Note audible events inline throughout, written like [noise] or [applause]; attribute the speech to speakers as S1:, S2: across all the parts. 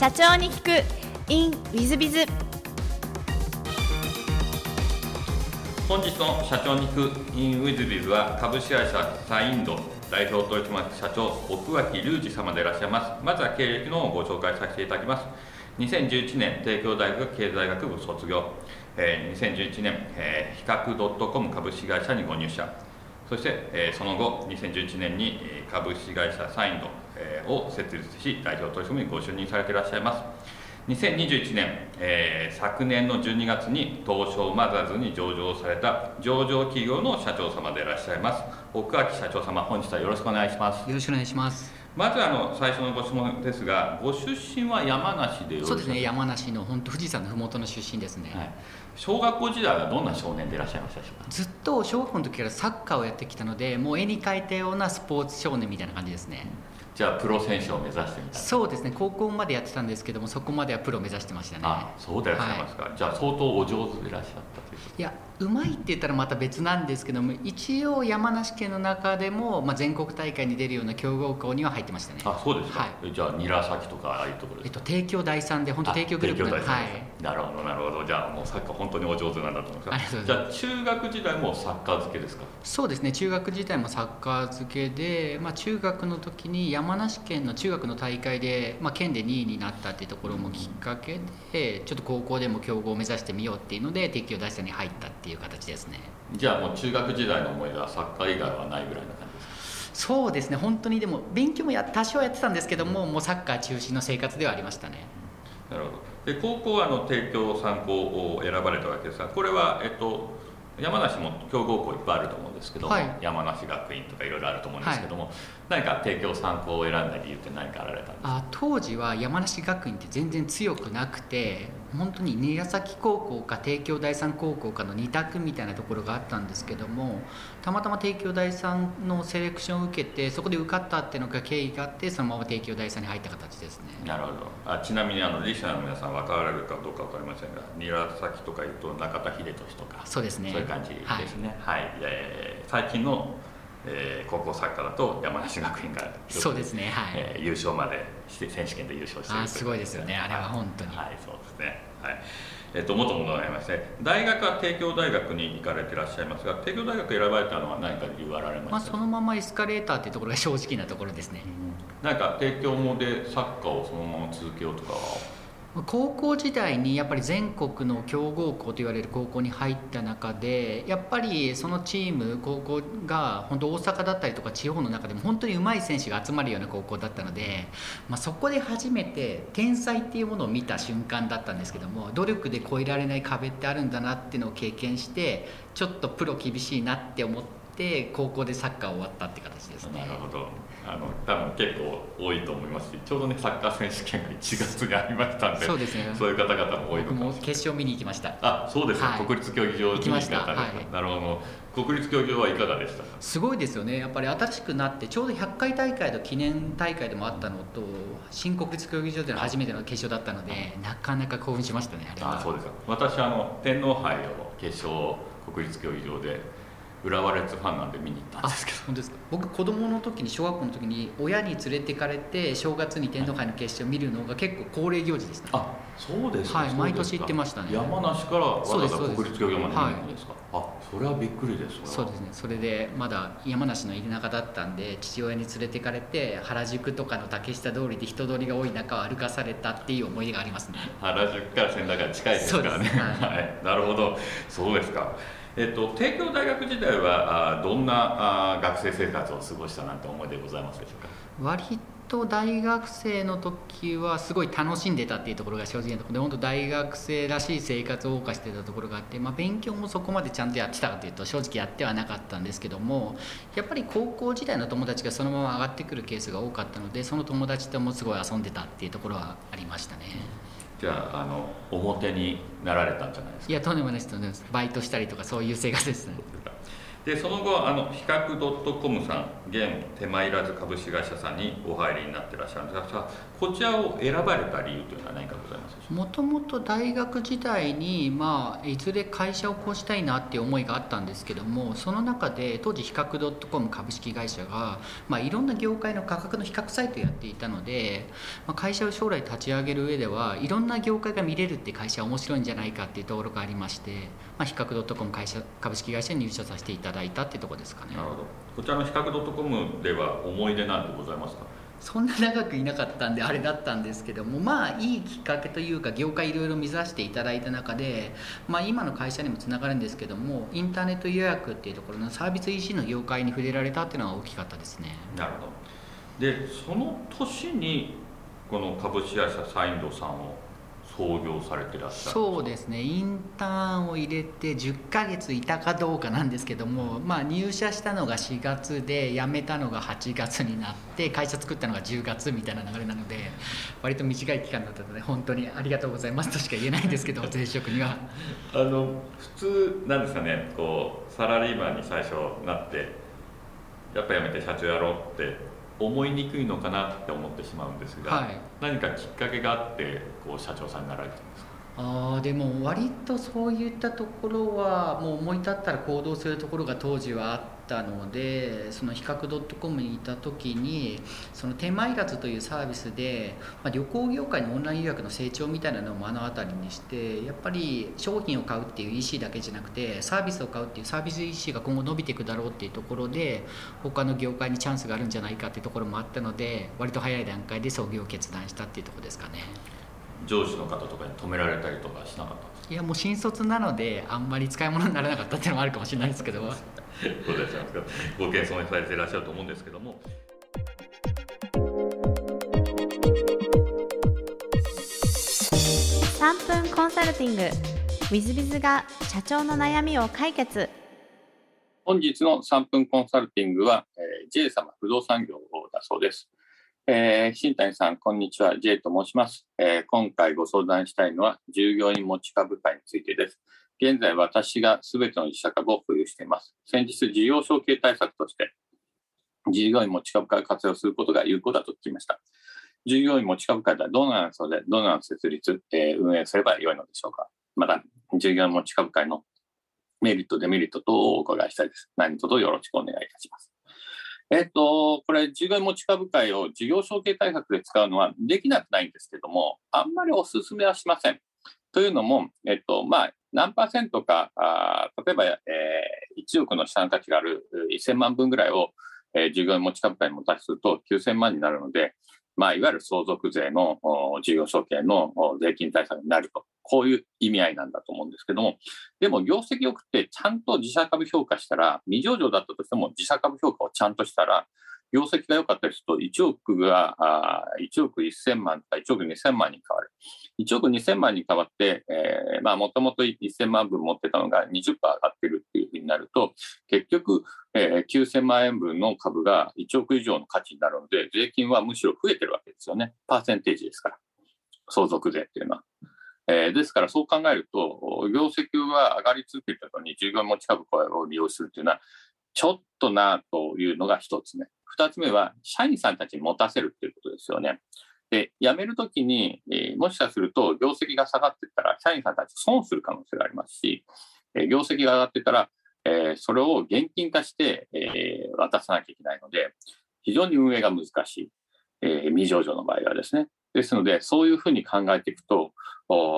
S1: 社長に聞く。In ウィズビズ
S2: 本日の社長に聞く。In ウィズビズは株式会社サインド。代表取締役社長奥脇隆二様でいらっしゃいます。まずは経歴のご紹介させていただきます。2011年帝京大学経済学部卒業、えー、2011年、えー、比較 .com 株式会社にご入社。そして、えー、その後2011年に株式会社サインド、えー、を設立し代表取締役にご就任されていらっしゃいます。2021年、えー、昨年の12月に東証マザーズに上場された上場企業の社長様でいらっしゃいます奥脇社長様本日はよろしくお願いします。
S3: よろしくお願いします。
S2: まずあの最初のご質問ですがご出身は山梨で
S3: そうですね山梨の本当富士山の麓の出身ですね、はい、
S2: 小学校時代はどんな少年でいらっしゃいましたでしょうか？
S3: ずっと小学校の時からサッカーをやってきたのでもう絵に描いたようなスポーツ少年みたいな感じですね
S2: じゃあプロ選手を目指してみた
S3: そうですね。高校までやってたんですけどもそこまではプロを目指してましたね。
S2: あそうでいらっしゃいますか、はい、じゃあ相当お上手でいらっしゃったという
S3: いやうまいって言ったらまた別なんですけども一応山梨県の中でも、まあ、全国大会に出るような強豪校には入ってましたね。
S2: あそうですか、はい、じゃあ韮崎とかああいうところ
S3: えっと帝京第三で本当帝京グループ
S2: のはい。なるほどなるほど。じゃあもうサッカー本当にお上手なんだと思いますじゃあ中学時代もサッカー漬けですか？
S3: そうですね。中学時代もサッカー漬けで、まあ、中学の時に山梨県の中学の大会で、まあ、県で2位になったっていうところもきっかけでちょっと高校でも強豪を目指してみようっていうので帝京第三に入ったっていう形ですね。
S2: じゃあもう中学時代の思い出はサッカー以外はないぐらいな感じです
S3: か？そうですね。本当にでも勉強もや多少やってたんですけども、もうサッカー中心の生活ではありましたね。
S2: なるほど。で高校はあの帝京参考を選ばれたわけですがこれはえっと山梨も強豪校いっぱいあると思うんですけども、はい、山梨学院とかいろいろあると思うんですけども、はい、何か帝京参考を選んだ理由って何かあられたんですか？
S3: あ当時は山梨学院って全然強くなくて本当に宮崎高校か帝京第三高校かの2択みたいなところがあったんですけどもたまたま帝京第三のセレクションを受けてそこで受かったっていうのが経緯があってそのまま帝京第三に入った形ですね。
S2: なるほど。あちなみにあのリスナーの皆さん分かられるかどうか分かりませんが韮崎とかいうと中田英寿とか
S3: そうですね。
S2: そういう感じですね。はい、はい、えー、最近のえー、高校サッカーだと山梨学院が
S3: そうですね、はい。
S2: えー、優勝まで選手権で優勝している
S3: あすごいですよね。あれは本当に。
S2: はいそうですね。はい。えっ、ー、と元戻りまして大学は帝京大学に行かれていらっしゃいますが帝京大学選ばれたのは何か理由あられまし
S3: まあ、そのままエスカレーターっていうところが正直なところですね、
S2: うん、なんか帝京もでサッカーをそのまま続けようとかは
S3: 高校時代にやっぱり全国の強豪校と言われる高校に入った中でやっぱりそのチーム高校が本当大阪だったりとか地方の中でも本当に上手い選手が集まるような高校だったので、まあ、そこで初めて天才っていうものを見た瞬間だったんですけども努力で越えられない壁ってあるんだなっていうのを経験してちょっとプロ厳しいなって思って高校でサッカー終わったって形ですね。
S2: なるほど。あの多分結構多いと思いますしちょうどねサッカー選手権が1月にありましたんで
S3: そうですね。
S2: そういう方々も多い
S3: 僕も決勝見に行きました。
S2: あそうですね、はい、国立競技場に
S3: 行きました、はい、
S2: なるほど。国立競技場はいかがでした
S3: すごいですよね。やっぱり新しくなってちょうど100回大会の記念大会でもあったのと新国立競技場での初めての決勝だったのでなかなか興奮しましたね
S2: あそうですか。私あの天皇杯を決勝国立競技場で浦和レッズファンなんで見に行ったんですけど。
S3: 本当ですか？僕子供の時に小学校の時に親に連れてかれて正月に天皇杯の決勝見るのが結構恒例行事でした、ね、
S2: あそうです
S3: はい毎年行ってましたね。
S2: 山梨からわざわざ国立競技場まで見るんですか、はい、あそれはびっくりです
S3: そうですね。それでまだ山梨の田舎だったんで父親に連れてかれて原宿とかの竹下通りで人通りが多い中を歩かされたっていう思い出がありますね。[laughs]
S2: 原宿から千駄ヶ谷近いですからね。[laughs] はい、なるほど。そうですかえっと、帝京大学時代はあどんなあ学生生活を過ごしたなんて思いでございますでしょうか？
S3: 割と大学生の時はすごい楽しんでたっていうところが正直なところで本当大学生らしい生活を謳歌してたところがあって、まあ、勉強もそこまでちゃんとやってたかというと正直やってはなかったんですけどもやっぱり高校時代の友達がそのまま上がってくるケースが多かったのでその友達ともすごい遊んでたっていうところはありましたね。
S2: じゃああの表になられたんじゃないですか？
S3: いやとんでもないですバイトしたりとかそういう生活ですね [laughs]
S2: でその後あの比較 .com さん現手間いらず株式会社さんにお入りになってらっしゃるんです。がこちらを選ばれた理由というのは何かございます
S3: もともと大学時代に、まあ、いずれ会社をこうしたいなっていう思いがあったんですけどもその中で当時比較 .com 株式会社が、まあ、いろんな業界の価格の比較サイトをやっていたので、まあ、会社を将来立ち上げる上ではいろんな業界が見れるって会社は面白いんじゃないかっていうところがありまして、まあ、比較 .com 会社株式会社に入社させていただいたっていうところですかね。
S2: なるほど。こちらの比較 .com では思い出なんてございますか？
S3: そんな長くいなかったんであれだったんですけどもまあいいきっかけというか業界いろいろ目指していただいた中で、まあ、今の会社にもつながるんですけどもインターネット予約っていうところのサービス EC の業界に触れられたっていうのは大きかったですね。
S2: なるほど。でその年にこの株式会社サインドさんを創業されてらっしゃる
S3: そうですね。インターンを入れて10ヶ月いたかどうかなんですけども、まあ、入社したのが4月で辞めたのが8月になって会社作ったのが10月みたいな流れなので割と短い期間だったので本当にありがとうございます [laughs] としか言えないんですけど [laughs] 前職には。
S2: あの普通なんですかね。こうサラリーマンに最初なってやっぱ辞めて社長やろうって思いにくいのかなって思ってしまうんですが、はい、何かきっかけがあってこう社長さんになられたんですか？
S3: あでも割とそういったところはもう思い立ったら行動するところが当時はあったのでその比較 .com にいた時にその手間いらずというサービスで、まあ、旅行業界のオンライン予約の成長みたいなのを目の当たりにしてやっぱり商品を買うっていう EC だけじゃなくてサービスを買うっていうサービス EC が今後伸びていくだろうっていうところで他の業界にチャンスがあるんじゃないかっていうところもあったので割と早い段階で創業を決断したっていうところですかね。
S2: 上司の方とかに止められたりとかしなかったんです
S3: か？いやもう新卒なのであんまり使い物にならなかったっていうのもあるかもしれないですけどご
S2: 謙遜されていらっしゃると思うんですけども
S1: 3分コンサルティング w i z b が社長の悩みを解決
S2: 本日の3分コンサルティングは、えー、J 様不動産業だそうですえー、新谷さん、こんにちは。J と申します、えー、今回ご相談したいのは、従業員持ち株会についてです。現在、私がすべての自社株を保有しています。先日、事業承継対策として、従業員持ち株会を活用することが有効だと聞きました。従業員持ち株会ではどのようなので、どのような設立、えー、運営すればよいのでしょうか。また、従業員持ち株会のメリット、デメリット等をお伺いしたいです。何卒よろしくお願いいたします。えっと、これ、従業員持ち株会を事業承継対策で使うのはできなくないんですけども、あんまりお勧めはしません。というのも、えっと、まあ、何パーセントか、あ例えば、えー、1億の資産価値がある1000万分ぐらいを、えー、従業員持ち株会に持たせると9000万になるので、まあ、いわゆる相続税の事業承継の税金対策になると、こういう意味合いなんだと思うんですけども、でも業績よくてちゃんと自社株評価したら、未上場だったとしても自社株評価をちゃんとしたら、業績が良かったりすると、1億が1億1000万とか1億2000万に変わる。1億2000万に変わって、え、まあ、もともと1000万分持ってたのが20%上がってるっていうふうになると、結局、えー、9000万円分の株が1億以上の価値になるので、税金はむしろ増えてるわけですよね。パーセンテージですから。相続税っていうのは。えー、ですからそう考えると、業績は上がり続けたのに従業員持ち株を利用するというのは、ちょっとなというのが一つね。二つ目は、社員さんたちに持たせるっていうことですよね。で、辞めるときに、えー、もしかすると業績が下がっていったら、社員さんたち損する可能性がありますし、えー、業績が上がってたら、えー、それを現金化して、え渡さなきゃいけないので、非常に運営が難しい。え未上場の場合はですね。ですので、そういうふうに考えていくと、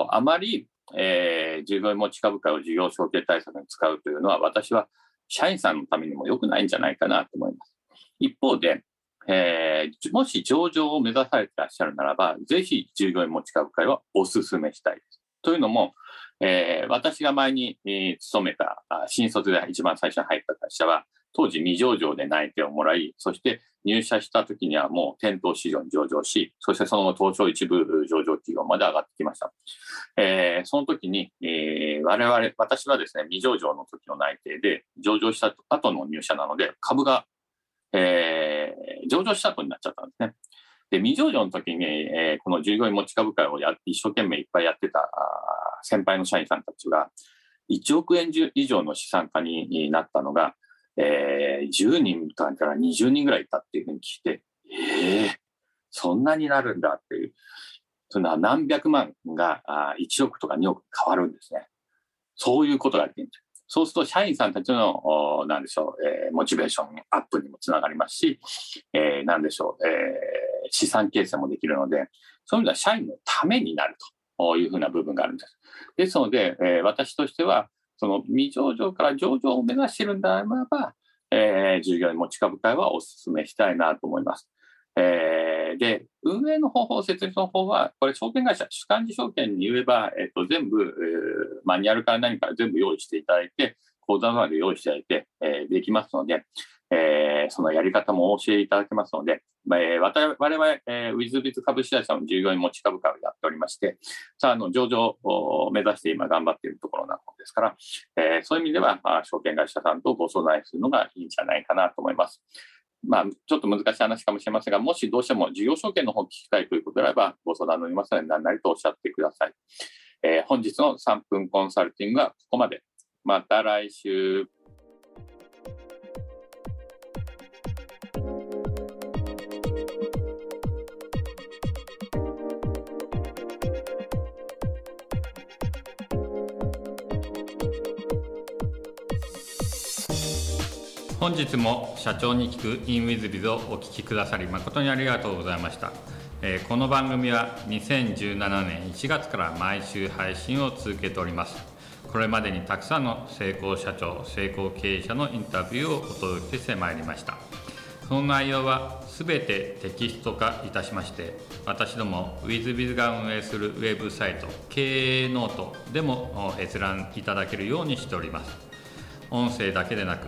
S2: あまり、えー、従業員持ち株価を事業承継対策に使うというのは、私は社員さんのためにも良くないんじゃないかなと思います。一方で、えー、もし上場を目指されていらっしゃるならば、ぜひ従業員持ち株会はお勧めしたいです。というのも、えー、私が前に、えー、勤めた新卒で一番最初に入った会社は、当時未上場で内定をもらい、そして入社した時にはもう店頭市場に上場し、そしてその後東証一部上場企業まで上がってきました。えー、その時に、えー、我々、私はですね、未上場の時の内定で、上場した後の入社なので、株が、えー、上場した後になっちゃったんですね。で、未上場の時に、えー、この従業員持ち株会をや一生懸命いっぱいやってた先輩の社員さんたちが、1億円以上の資産家になったのが、えー、10人から20人ぐらいいたっていうふうに聞いて、ええー、そんなになるんだっていう、そんな何百万があ1億とか2億変わるんですね。そういうことができるんです。そうすると、社員さんたちの、なんでしょう、えー、モチベーションアップにもつながりますし、えー、なんでしょう、えー、資産形成もできるので、そういう意味では社員のためになるというふうな部分があるんです。ですので、えー、私としては、その未上場から上場を目指しているんであれば、えー、従業員持ち株会はお勧めしたいなと思います。えー、で、運営の方法、設立の方法は、これ、証券会社、主幹事証券に言えば、えっ、と、全部、えー、マニュアルから何か全部用意していただいて、口座まで用意していただいて、えー、できますので、えー、そのやり方もお教えいただけますので、えー、我々、えー、ウィズビズ株式会社の従業員持ち株価をやっておりまして、さあ、あの、上場を目指して今頑張っているところなのですから、えー、そういう意味では、まあ、証券会社さんとご相談するのがいいんじゃないかなと思います。まあ、ちょっと難しい話かもしれませんが、もしどうしても事業証券の方を聞きたいということであれば、ご相談のりますので、何なりとおっしゃってください。えー、本日の3分コンサルティングはここまで。また来週。
S4: 本日も社長に聞く in WizBiz をお聞きくださり誠にありがとうございました、えー、この番組は2017年1月から毎週配信を続けております。これまでにたくさんの成功社長成功経営者のインタビューをお届けしてまいりました。その内容はすべてテキスト化いたしまして私ども WizBiz が運営するウェブサイト経営ノートでも閲覧いただけるようにしております。音声だけでなく